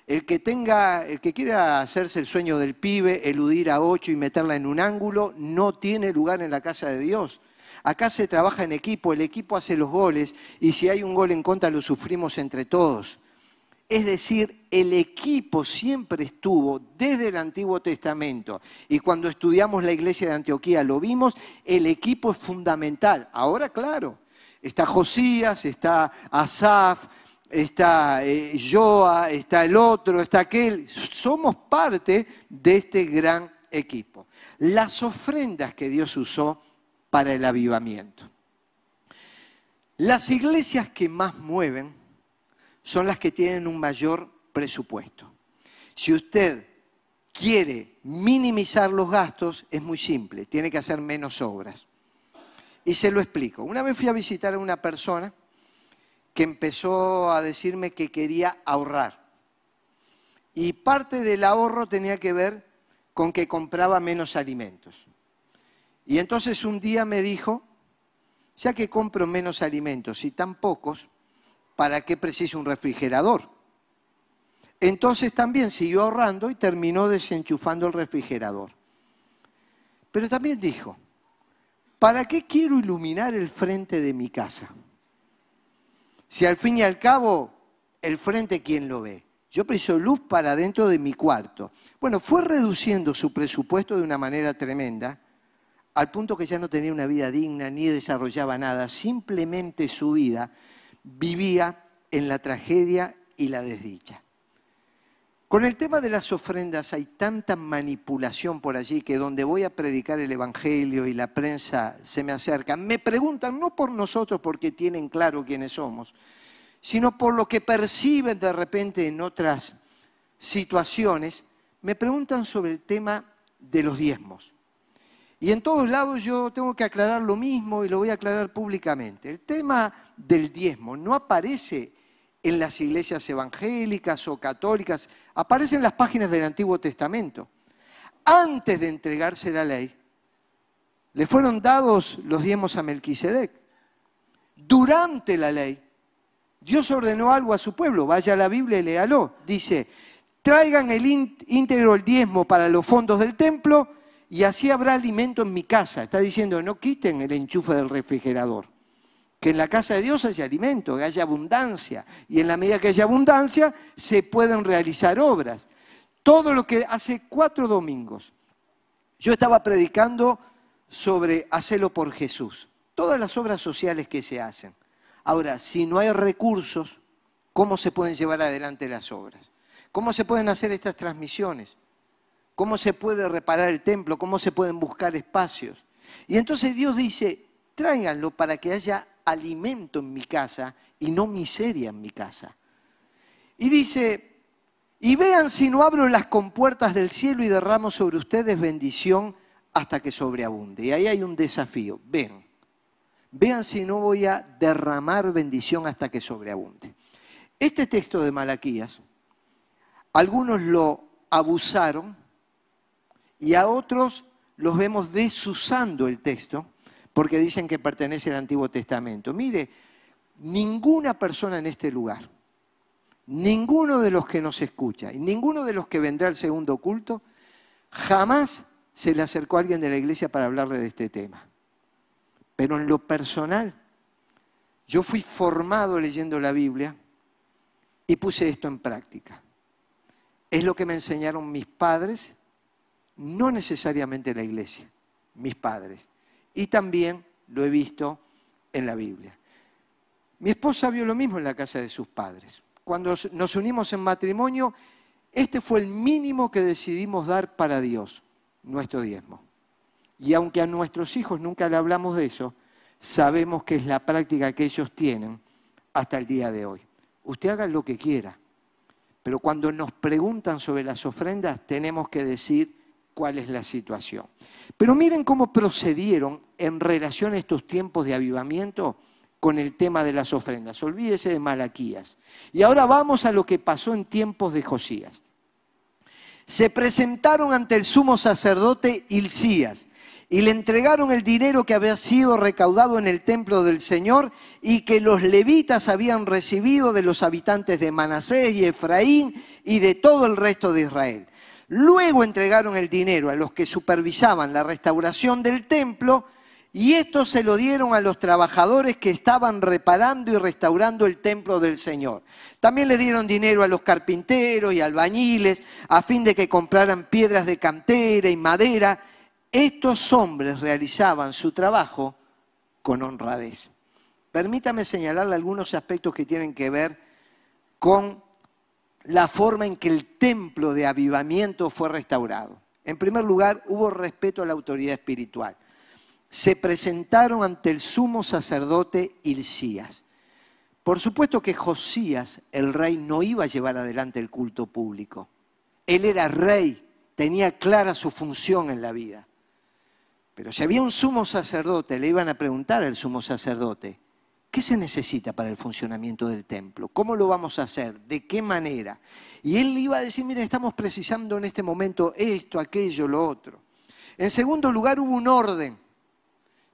El que tenga, el que quiera hacerse el sueño del pibe, eludir a ocho y meterla en un ángulo, no tiene lugar en la casa de Dios. Acá se trabaja en equipo, el equipo hace los goles y si hay un gol en contra lo sufrimos entre todos. Es decir, el equipo siempre estuvo desde el Antiguo Testamento y cuando estudiamos la iglesia de Antioquía lo vimos, el equipo es fundamental. Ahora, claro, está Josías, está Asaf, está eh, Joa, está el otro, está aquel. Somos parte de este gran equipo. Las ofrendas que Dios usó para el avivamiento. Las iglesias que más mueven son las que tienen un mayor presupuesto. Si usted quiere minimizar los gastos, es muy simple, tiene que hacer menos obras. Y se lo explico. Una vez fui a visitar a una persona que empezó a decirme que quería ahorrar. Y parte del ahorro tenía que ver con que compraba menos alimentos. Y entonces un día me dijo, ya que compro menos alimentos y tan pocos, ¿para qué preciso un refrigerador? Entonces también siguió ahorrando y terminó desenchufando el refrigerador. Pero también dijo, ¿para qué quiero iluminar el frente de mi casa? Si al fin y al cabo, el frente, ¿quién lo ve? Yo preciso luz para dentro de mi cuarto. Bueno, fue reduciendo su presupuesto de una manera tremenda, al punto que ya no tenía una vida digna ni desarrollaba nada, simplemente su vida vivía en la tragedia y la desdicha. Con el tema de las ofrendas hay tanta manipulación por allí que donde voy a predicar el Evangelio y la prensa se me acerca, me preguntan no por nosotros porque tienen claro quiénes somos, sino por lo que perciben de repente en otras situaciones, me preguntan sobre el tema de los diezmos. Y en todos lados yo tengo que aclarar lo mismo y lo voy a aclarar públicamente. El tema del diezmo no aparece en las iglesias evangélicas o católicas, aparece en las páginas del Antiguo Testamento. Antes de entregarse la ley, le fueron dados los diezmos a Melquisedec. Durante la ley, Dios ordenó algo a su pueblo, vaya a la Biblia y léalo. Dice, traigan el íntegro el diezmo para los fondos del templo y así habrá alimento en mi casa. Está diciendo, no quiten el enchufe del refrigerador. Que en la casa de Dios haya alimento, que haya abundancia. Y en la medida que haya abundancia, se pueden realizar obras. Todo lo que hace cuatro domingos, yo estaba predicando sobre hacerlo por Jesús. Todas las obras sociales que se hacen. Ahora, si no hay recursos, ¿cómo se pueden llevar adelante las obras? ¿Cómo se pueden hacer estas transmisiones? ¿Cómo se puede reparar el templo? ¿Cómo se pueden buscar espacios? Y entonces Dios dice, tráiganlo para que haya alimento en mi casa y no miseria en mi casa. Y dice, y vean si no abro las compuertas del cielo y derramo sobre ustedes bendición hasta que sobreabunde. Y ahí hay un desafío. Ven, Vean si no voy a derramar bendición hasta que sobreabunde. Este texto de Malaquías, algunos lo abusaron y a otros los vemos desusando el texto porque dicen que pertenece al Antiguo Testamento. Mire, ninguna persona en este lugar, ninguno de los que nos escucha y ninguno de los que vendrá al segundo culto, jamás se le acercó a alguien de la iglesia para hablarle de este tema. Pero en lo personal, yo fui formado leyendo la Biblia y puse esto en práctica. Es lo que me enseñaron mis padres, no necesariamente la iglesia, mis padres. Y también lo he visto en la Biblia. Mi esposa vio lo mismo en la casa de sus padres. Cuando nos unimos en matrimonio, este fue el mínimo que decidimos dar para Dios, nuestro diezmo. Y aunque a nuestros hijos nunca le hablamos de eso, sabemos que es la práctica que ellos tienen hasta el día de hoy. Usted haga lo que quiera, pero cuando nos preguntan sobre las ofrendas tenemos que decir cuál es la situación. Pero miren cómo procedieron en relación a estos tiempos de avivamiento con el tema de las ofrendas. Olvídese de Malaquías. Y ahora vamos a lo que pasó en tiempos de Josías. Se presentaron ante el sumo sacerdote Hilcías y le entregaron el dinero que había sido recaudado en el templo del Señor y que los levitas habían recibido de los habitantes de Manasés y Efraín y de todo el resto de Israel. Luego entregaron el dinero a los que supervisaban la restauración del templo y esto se lo dieron a los trabajadores que estaban reparando y restaurando el templo del Señor. También le dieron dinero a los carpinteros y albañiles a fin de que compraran piedras de cantera y madera. Estos hombres realizaban su trabajo con honradez. Permítame señalarle algunos aspectos que tienen que ver con la forma en que el templo de avivamiento fue restaurado. En primer lugar, hubo respeto a la autoridad espiritual se presentaron ante el sumo sacerdote Hilcías. Por supuesto que Josías, el rey, no iba a llevar adelante el culto público. Él era rey, tenía clara su función en la vida. Pero si había un sumo sacerdote, le iban a preguntar al sumo sacerdote, ¿qué se necesita para el funcionamiento del templo? ¿Cómo lo vamos a hacer? ¿De qué manera? Y él iba a decir, mire, estamos precisando en este momento esto, aquello, lo otro. En segundo lugar, hubo un orden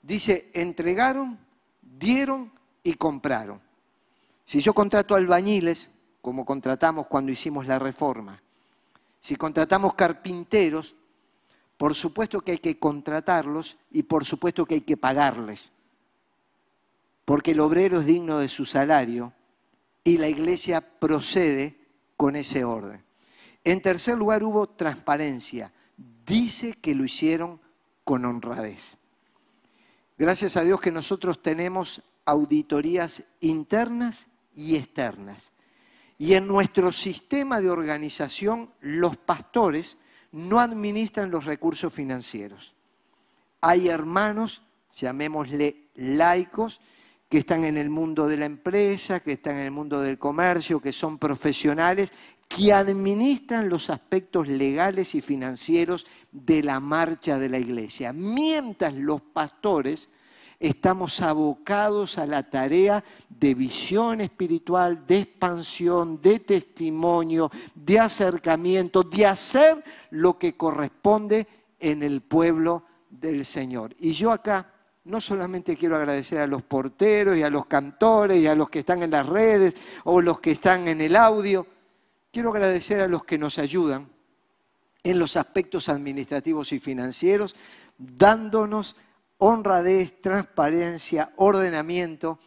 dice, entregaron, dieron y compraron. Si yo contrato albañiles, como contratamos cuando hicimos la reforma, si contratamos carpinteros, por supuesto que hay que contratarlos y por supuesto que hay que pagarles, porque el obrero es digno de su salario y la iglesia procede con ese orden. En tercer lugar hubo transparencia. Dice que lo hicieron con honradez. Gracias a Dios que nosotros tenemos auditorías internas y externas. Y en nuestro sistema de organización, los pastores no administran los recursos financieros. Hay hermanos, llamémosle laicos, que están en el mundo de la empresa, que están en el mundo del comercio, que son profesionales, que administran los aspectos legales y financieros de la marcha de la iglesia, mientras los pastores estamos abocados a la tarea de visión espiritual, de expansión, de testimonio, de acercamiento, de hacer lo que corresponde en el pueblo del Señor. Y yo acá no solamente quiero agradecer a los porteros y a los cantores y a los que están en las redes o los que están en el audio, quiero agradecer a los que nos ayudan en los aspectos administrativos y financieros, dándonos honradez, transparencia, ordenamiento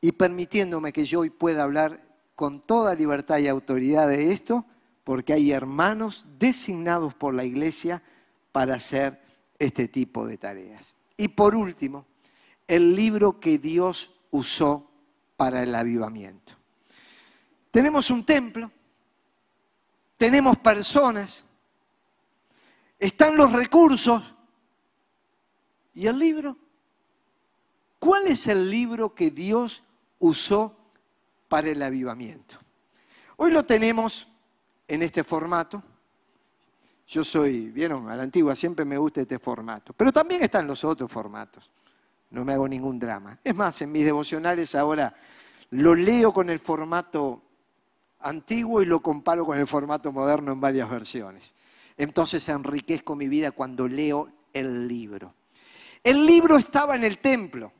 y permitiéndome que yo hoy pueda hablar con toda libertad y autoridad de esto, porque hay hermanos designados por la iglesia para hacer este tipo de tareas. Y por último, el libro que Dios usó para el avivamiento. Tenemos un templo, tenemos personas, están los recursos, ¿Y el libro? ¿Cuál es el libro que Dios usó para el avivamiento? Hoy lo tenemos en este formato. Yo soy, vieron, a la antigua siempre me gusta este formato, pero también están los otros formatos. No me hago ningún drama. Es más, en mis devocionales ahora lo leo con el formato antiguo y lo comparo con el formato moderno en varias versiones. Entonces enriquezco mi vida cuando leo el libro. El libro estaba en el templo,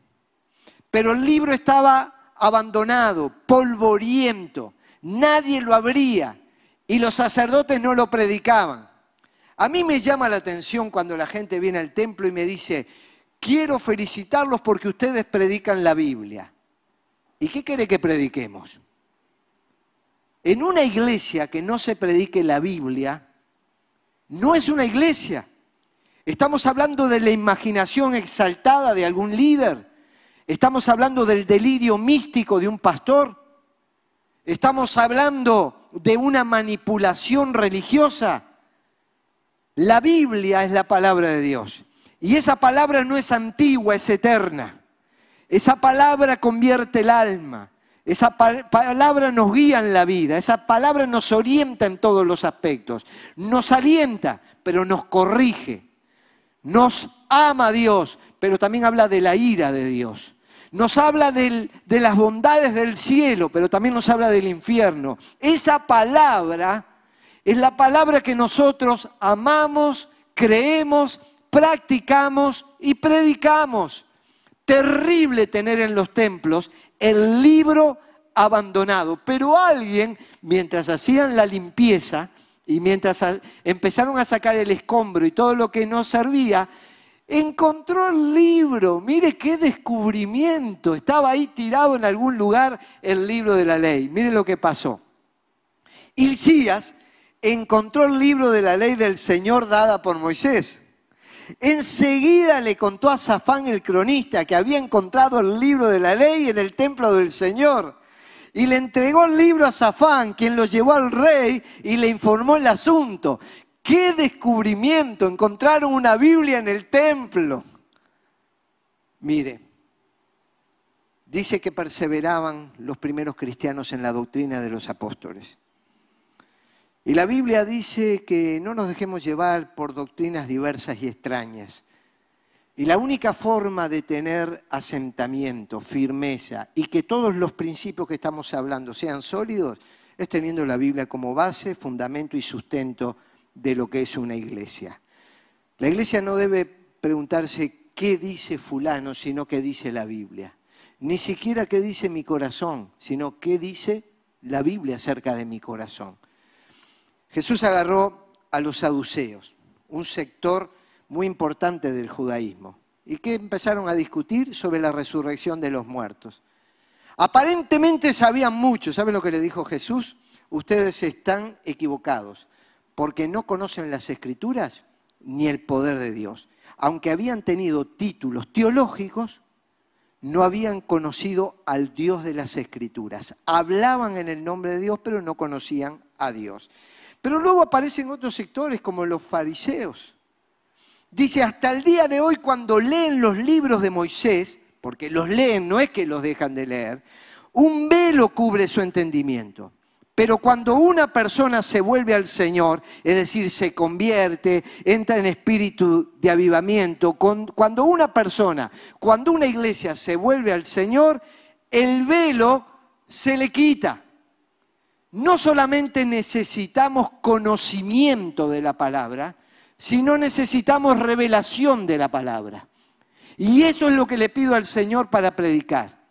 pero el libro estaba abandonado, polvoriento, nadie lo abría y los sacerdotes no lo predicaban. A mí me llama la atención cuando la gente viene al templo y me dice, quiero felicitarlos porque ustedes predican la Biblia. ¿Y qué quiere que prediquemos? En una iglesia que no se predique la Biblia, no es una iglesia. Estamos hablando de la imaginación exaltada de algún líder. Estamos hablando del delirio místico de un pastor. Estamos hablando de una manipulación religiosa. La Biblia es la palabra de Dios. Y esa palabra no es antigua, es eterna. Esa palabra convierte el alma. Esa palabra nos guía en la vida. Esa palabra nos orienta en todos los aspectos. Nos alienta, pero nos corrige. Nos ama Dios, pero también habla de la ira de Dios. Nos habla de las bondades del cielo, pero también nos habla del infierno. Esa palabra es la palabra que nosotros amamos, creemos, practicamos y predicamos. Terrible tener en los templos el libro abandonado, pero alguien, mientras hacían la limpieza, y mientras empezaron a sacar el escombro y todo lo que no servía, encontró el libro. Mire qué descubrimiento. Estaba ahí tirado en algún lugar el libro de la ley. Mire lo que pasó. Hilcías encontró el libro de la ley del Señor dada por Moisés. Enseguida le contó a Zafán el cronista que había encontrado el libro de la ley en el templo del Señor. Y le entregó el libro a Zafán, quien lo llevó al rey y le informó el asunto. ¡Qué descubrimiento! Encontraron una Biblia en el templo. Mire, dice que perseveraban los primeros cristianos en la doctrina de los apóstoles. Y la Biblia dice que no nos dejemos llevar por doctrinas diversas y extrañas. Y la única forma de tener asentamiento, firmeza y que todos los principios que estamos hablando sean sólidos es teniendo la Biblia como base, fundamento y sustento de lo que es una iglesia. La iglesia no debe preguntarse qué dice fulano, sino qué dice la Biblia. Ni siquiera qué dice mi corazón, sino qué dice la Biblia acerca de mi corazón. Jesús agarró a los saduceos, un sector muy importante del judaísmo, y que empezaron a discutir sobre la resurrección de los muertos. Aparentemente sabían mucho, ¿saben lo que le dijo Jesús? Ustedes están equivocados, porque no conocen las escrituras ni el poder de Dios. Aunque habían tenido títulos teológicos, no habían conocido al Dios de las escrituras. Hablaban en el nombre de Dios, pero no conocían a Dios. Pero luego aparecen otros sectores como los fariseos. Dice, hasta el día de hoy cuando leen los libros de Moisés, porque los leen, no es que los dejan de leer, un velo cubre su entendimiento. Pero cuando una persona se vuelve al Señor, es decir, se convierte, entra en espíritu de avivamiento, cuando una persona, cuando una iglesia se vuelve al Señor, el velo se le quita no solamente necesitamos conocimiento de la palabra, sino necesitamos revelación de la palabra. Y eso es lo que le pido al Señor para predicar.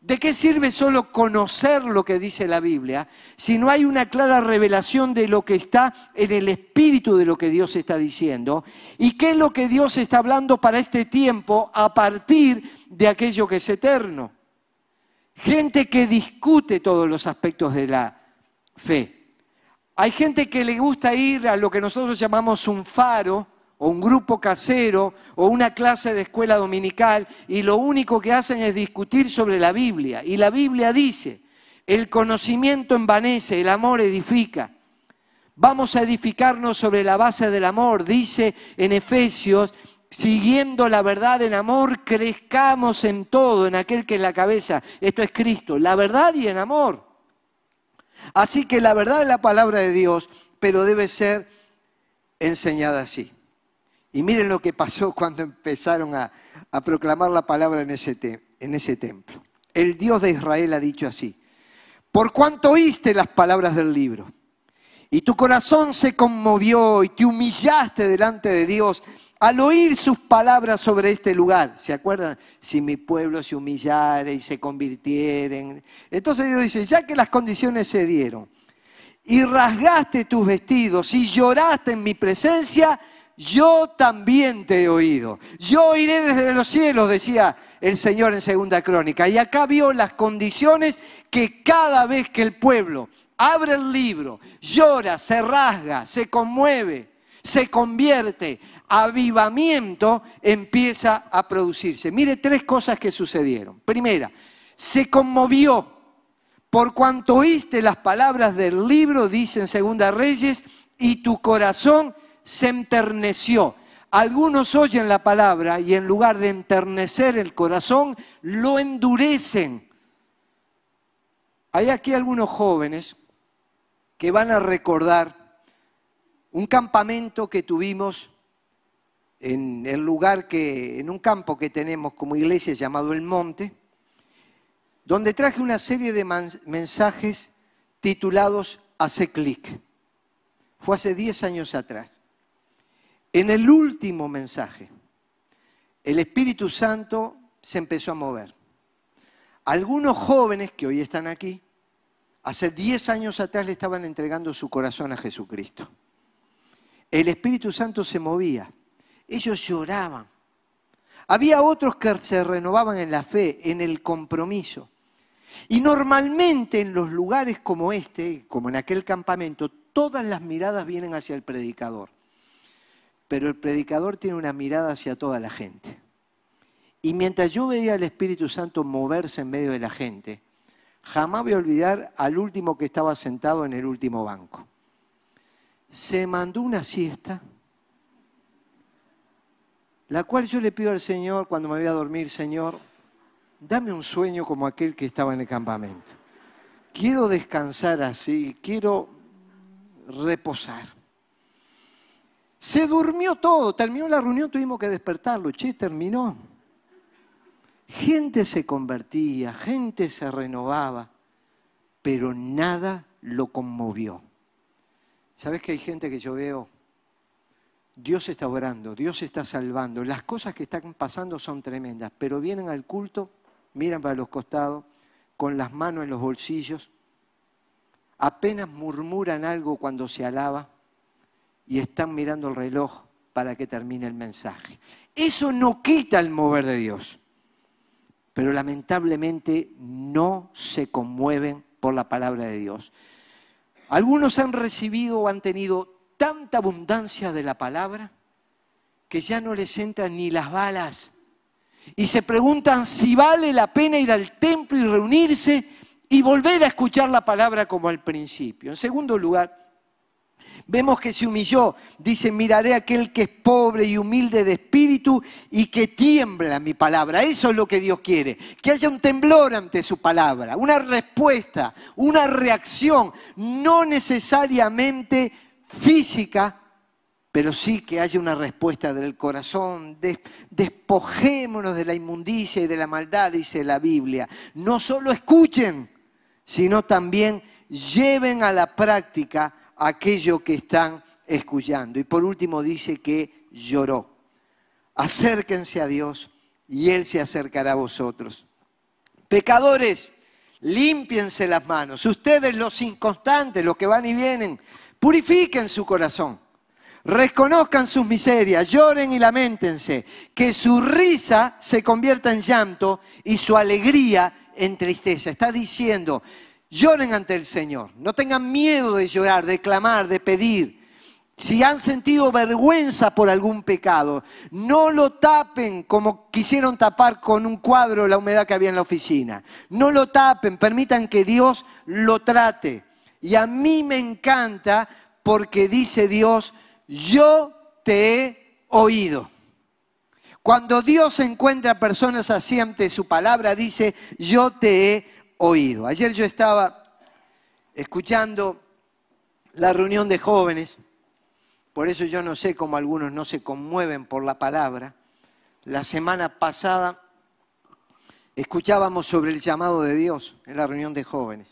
¿De qué sirve solo conocer lo que dice la Biblia si no hay una clara revelación de lo que está en el espíritu de lo que Dios está diciendo? ¿Y qué es lo que Dios está hablando para este tiempo a partir de aquello que es eterno? Gente que discute todos los aspectos de la fe. Hay gente que le gusta ir a lo que nosotros llamamos un faro o un grupo casero o una clase de escuela dominical y lo único que hacen es discutir sobre la Biblia. Y la Biblia dice, el conocimiento envanece, el amor edifica. Vamos a edificarnos sobre la base del amor, dice en Efesios, siguiendo la verdad en amor, crezcamos en todo, en aquel que es la cabeza. Esto es Cristo, la verdad y en amor. Así que la verdad es la palabra de Dios, pero debe ser enseñada así. Y miren lo que pasó [LAUGHS] cuando empezaron a, proclamar la palabra en ese, en ese templo. El Dios de Israel ha dicho así, por cuanto oíste las palabras del libro, y tu corazón se conmovió y te humillaste delante de Dios al oír sus palabras sobre este lugar, ¿se acuerdan? Si mi pueblo se humillara y se convirtieren. Entonces Dios dice, ya que las condiciones se dieron, y rasgaste tus vestidos y lloraste en mi presencia, yo también te he oído. Yo oiré desde los cielos, decía el Señor en Segunda Crónica. Y acá vio las condiciones que cada vez que el pueblo abre el libro, llora, se rasga, se conmueve, se convierte, avivamiento empieza a producirse. Mire tres cosas que sucedieron. Primera, se conmovió por cuanto oíste las palabras del libro, dice en Segunda Reyes, y tu corazón se enterneció. Algunos oyen la palabra y en lugar de enternecer el corazón, lo endurecen. Hay aquí algunos jóvenes que van a recordar un campamento que tuvimos en el lugar que, en un campo que tenemos como iglesia llamado El Monte, donde traje una serie de mensajes titulados Hace clic. Fue hace 10 años atrás. En el último mensaje, el Espíritu Santo se empezó a mover. Algunos jóvenes que hoy están aquí, hace 10 años atrás le estaban entregando su corazón a Jesucristo. El Espíritu Santo se movía ellos lloraban, Había otros que se renovaban en la fe, en el compromiso. Y normalmente en los lugares como este, como en aquel campamento, todas las miradas vienen hacia el predicador. Pero el predicador tiene una mirada hacia toda la gente. Y mientras yo veía al Espíritu Santo moverse en medio de la gente, jamás voy a olvidar al último que estaba sentado en el último banco. Se mandó una siesta, la cual yo le pido al Señor cuando me voy a dormir, Señor, dame un sueño como aquel que estaba en el campamento. Quiero descansar así, quiero reposar. Se durmió todo, terminó la reunión, tuvimos que despertarlo. Che, terminó. Gente se convertía, gente se renovaba, pero nada lo conmovió. ¿Sabes que hay gente que yo veo? Dios está orando, Dios está salvando, las cosas que están pasando son tremendas, pero vienen al culto miran para los costados, con las manos en los bolsillos, apenas murmuran algo cuando se alaba y están mirando el reloj para que termine el mensaje. Eso no quita el mover de Dios, pero lamentablemente no se conmueven por la palabra de Dios. Algunos han recibido o han tenido tanta abundancia de la palabra que ya no les entran ni las balas y se preguntan si vale la pena ir al templo y reunirse y volver a escuchar la palabra como al principio. En segundo lugar, vemos que se humilló. Dice, miraré a aquel que es pobre y humilde de espíritu y que tiembla mi palabra. Eso es lo que Dios quiere, que haya un temblor ante su palabra, una respuesta, una reacción, no necesariamente física, pero sí que haya una respuesta del corazón. Despojémonos de la inmundicia y de la maldad, dice la Biblia. No solo escuchen, sino también lleven a la práctica aquello que están escuchando. Y por último dice que lloró. Acérquense a Dios y Él se acercará a vosotros. Pecadores, límpiense las manos. Ustedes los inconstantes, los que van y vienen, purifiquen su corazón reconozcan sus miserias, lloren y lamentense, que su risa se convierta en llanto y su alegría en tristeza. Está diciendo, lloren ante el Señor, no tengan miedo de llorar, de clamar, de pedir. Si han sentido vergüenza por algún pecado, no lo tapen como quisieron tapar con un cuadro la humedad que había en la oficina. No lo tapen, permitan que Dios lo trate. Y a mí me encanta porque dice Dios, yo te he oído. Cuando Dios encuentra personas así ante su palabra, dice, yo te he oído. Ayer yo estaba escuchando la reunión de jóvenes, por eso yo no sé cómo algunos no se conmueven por la palabra. La semana pasada escuchábamos sobre el llamado de Dios en la reunión de jóvenes.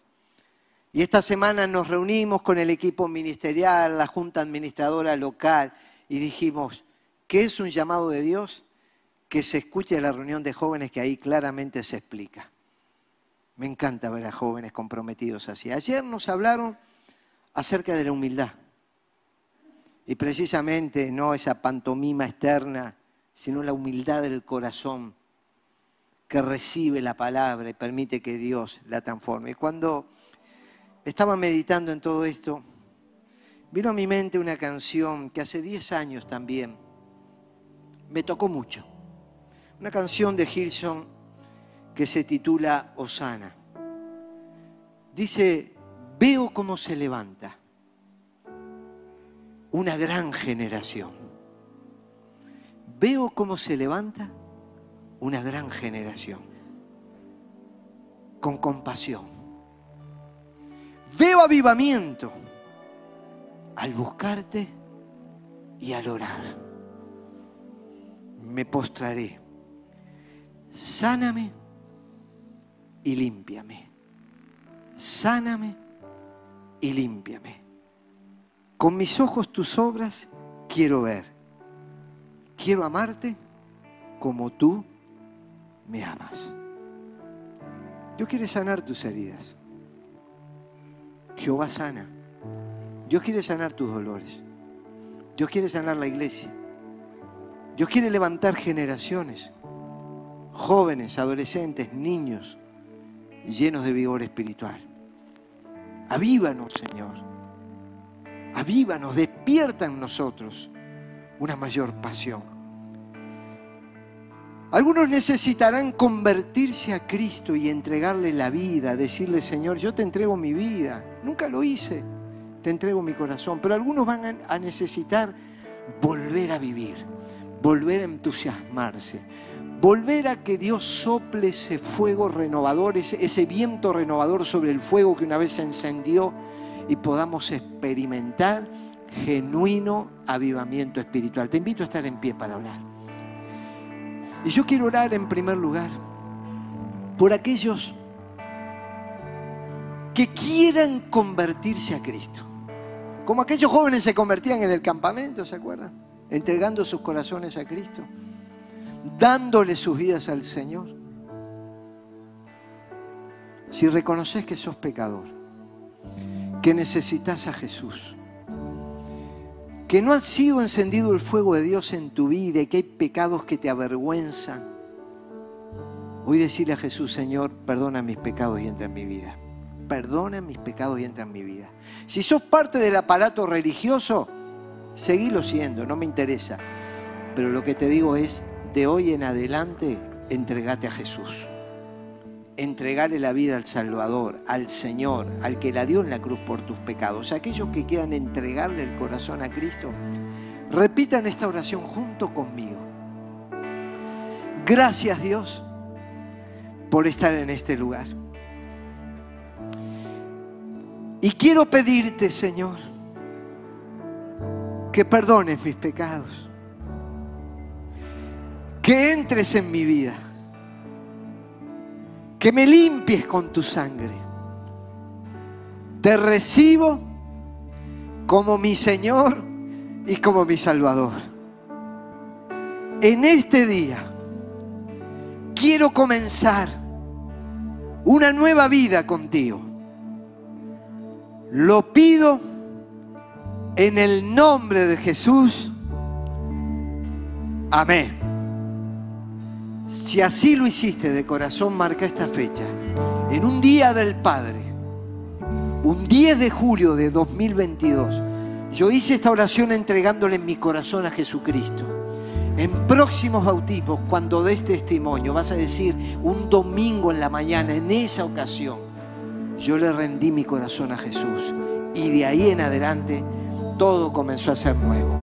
Y esta semana nos reunimos con el equipo ministerial, la junta administradora local, y dijimos, ¿qué es un llamado de Dios? Que se escuche en la reunión de jóvenes que ahí claramente se explica. Me encanta ver a jóvenes comprometidos así. Ayer nos hablaron acerca de la humildad. Y precisamente no esa pantomima externa, sino la humildad del corazón que recibe la palabra y permite que Dios la transforme. Y cuando estaba meditando en todo esto, vino a mi mente una canción que hace 10 años también me tocó mucho. Una canción de Gilson que se titula Osana. Dice, veo cómo se levanta una gran generación. Veo cómo se levanta una gran generación con compasión Veo avivamiento al buscarte y al orar. Me postraré. Sáname y límpiame. Sáname y límpiame. Con mis ojos tus obras quiero ver. Quiero amarte como tú me amas. Dios quiere sanar tus heridas. Jehová sana. Dios quiere sanar tus dolores. Dios quiere sanar la iglesia. Dios quiere levantar generaciones. jóvenes, adolescentes, niños, llenos de vigor espiritual. Avívanos, Señor. Avívanos, despierta en nosotros una mayor pasión. Algunos necesitarán convertirse a Cristo y entregarle la vida, decirle, Señor, yo te entrego mi vida. Nunca lo hice, te entrego mi corazón. Pero algunos van a necesitar volver a vivir, volver a entusiasmarse, volver a que Dios sople ese fuego renovador, ese, viento renovador sobre el fuego que una vez se encendió y podamos experimentar genuino avivamiento espiritual. Te invito a estar en pie para orar. Y yo quiero orar en primer lugar por aquellos que quieran convertirse a Cristo. Como aquellos jóvenes se convertían en el campamento, ¿se acuerdan? Entregando sus corazones a Cristo, dándole sus vidas al Señor. Si reconoces que sos pecador, que necesitas a Jesús, que no ha sido encendido el fuego de Dios en tu vida y que hay pecados que te avergüenzan. Hoy decirle a Jesús, Señor, perdona mis pecados y entra en mi vida. Perdona mis pecados y entra en mi vida. Si sos parte del aparato religioso, seguilo siendo, no me interesa. Pero lo que te digo es, de hoy en adelante, entregate a Jesús entregarle la vida al Salvador, al Señor, al que la dio en la cruz por tus pecados. Aquellos que quieran entregarle el corazón a Cristo, repitan esta oración junto conmigo. Gracias Dios por estar en este lugar. Y quiero pedirte, Señor, que perdones mis pecados, que entres en mi vida que me limpies con tu sangre. Te recibo como mi Señor y como mi Salvador. En este día quiero comenzar una nueva vida contigo. Lo pido en el nombre de Jesús. Amén. Si así lo hiciste de corazón, marca esta fecha. En un día del Padre, un 10 de julio de 2022, yo hice esta oración entregándole mi corazón a Jesucristo. En próximos bautismos, cuando des testimonio, vas a decir un domingo en la mañana, en esa ocasión, yo le rendí mi corazón a Jesús. Y de ahí en adelante, todo comenzó a ser nuevo.